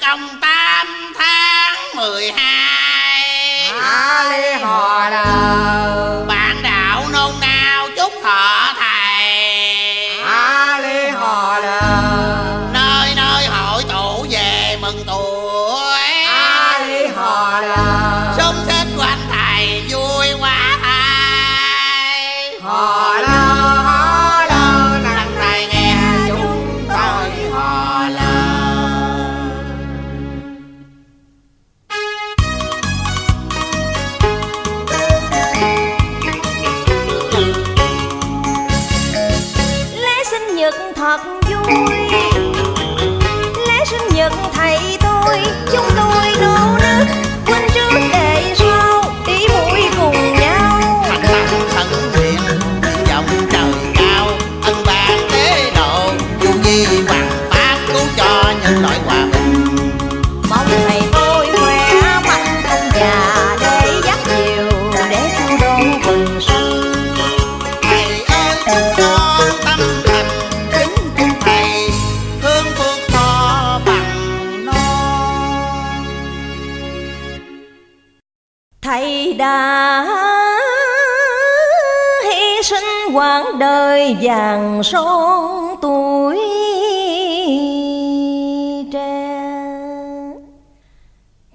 trong tám tháng mười hai. A li hò lờ bạn đạo nôn nao chúc thọ thầy thật vui. Lễ sinh nhật thầy tôi, chúng tôi nô nức, quên trước để sau tí mũi cùng nhau. Thành tâm thân nguyện nguyện vọng trời cao, ân ban tế độ, dù gì mà thầy đã hy sinh quãng đời vàng son tuổi trẻ.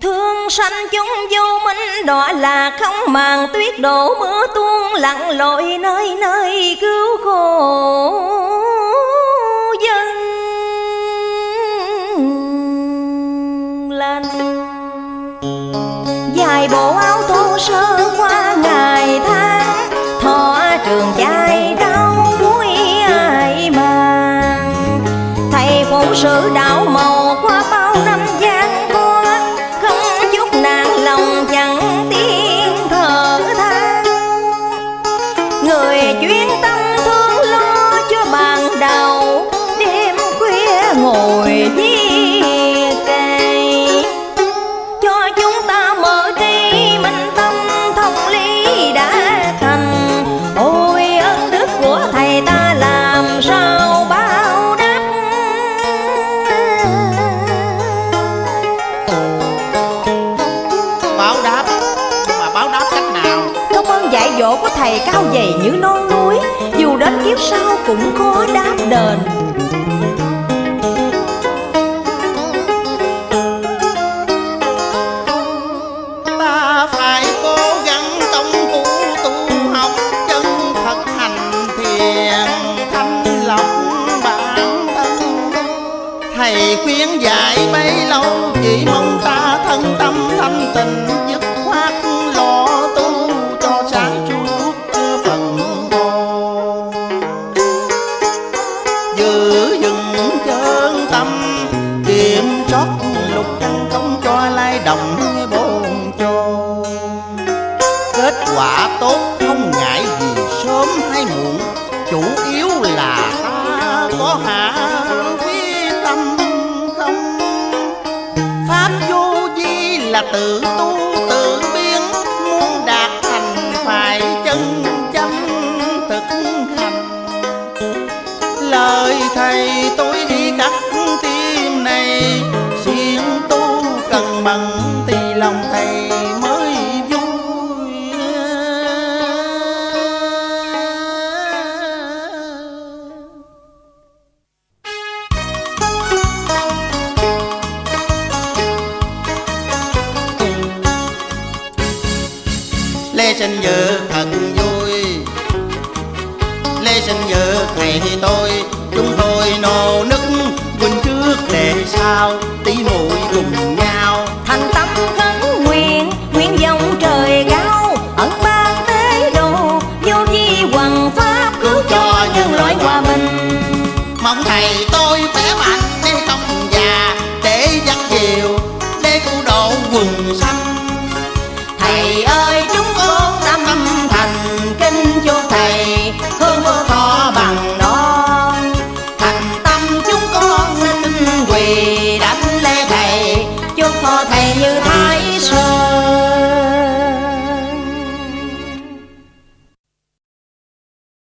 Thương sanh chúng vô minh đọa là không màng, tuyết đổ mưa tuôn lặng lội nơi nơi cứu khổ dân lành dài bộ áo thô sơ qua ngày tháng thọ trường trai đau muối ai màng thầy phụng sự đạo màu dạy dỗ của thầy cao dày như non núi, dù đến kiếp sau cũng khó đáp đền. Ta phải cố gắng công tu học chân thật hành thanh lọc bản thân. Thầy khuyên dạy bấy lâu, chỉ mong ta thân tâm thanh tịnh. Đồng lai bồn chồn. Kết quả tốt không ngại gì sớm hay muộn, chủ yếu là ta có hạ quyết tâm không. Pháp vô vi là tự tu lễ sinh nhật thật vui. Lễ sinh nhật thầy tôi chúng tôi nô nức quỳnh trước để sau tí muội cùng nhau. Thành tâm khấn nguyện nguyện dòng trời cao ẩn ban tế độ vô vi hoàng pháp cứu cho nhân loại hòa bình. Mong thầy tôi khỏe mạnh để không già để dắt diều để cứu độ quần xanh thầy ơi tâm chúng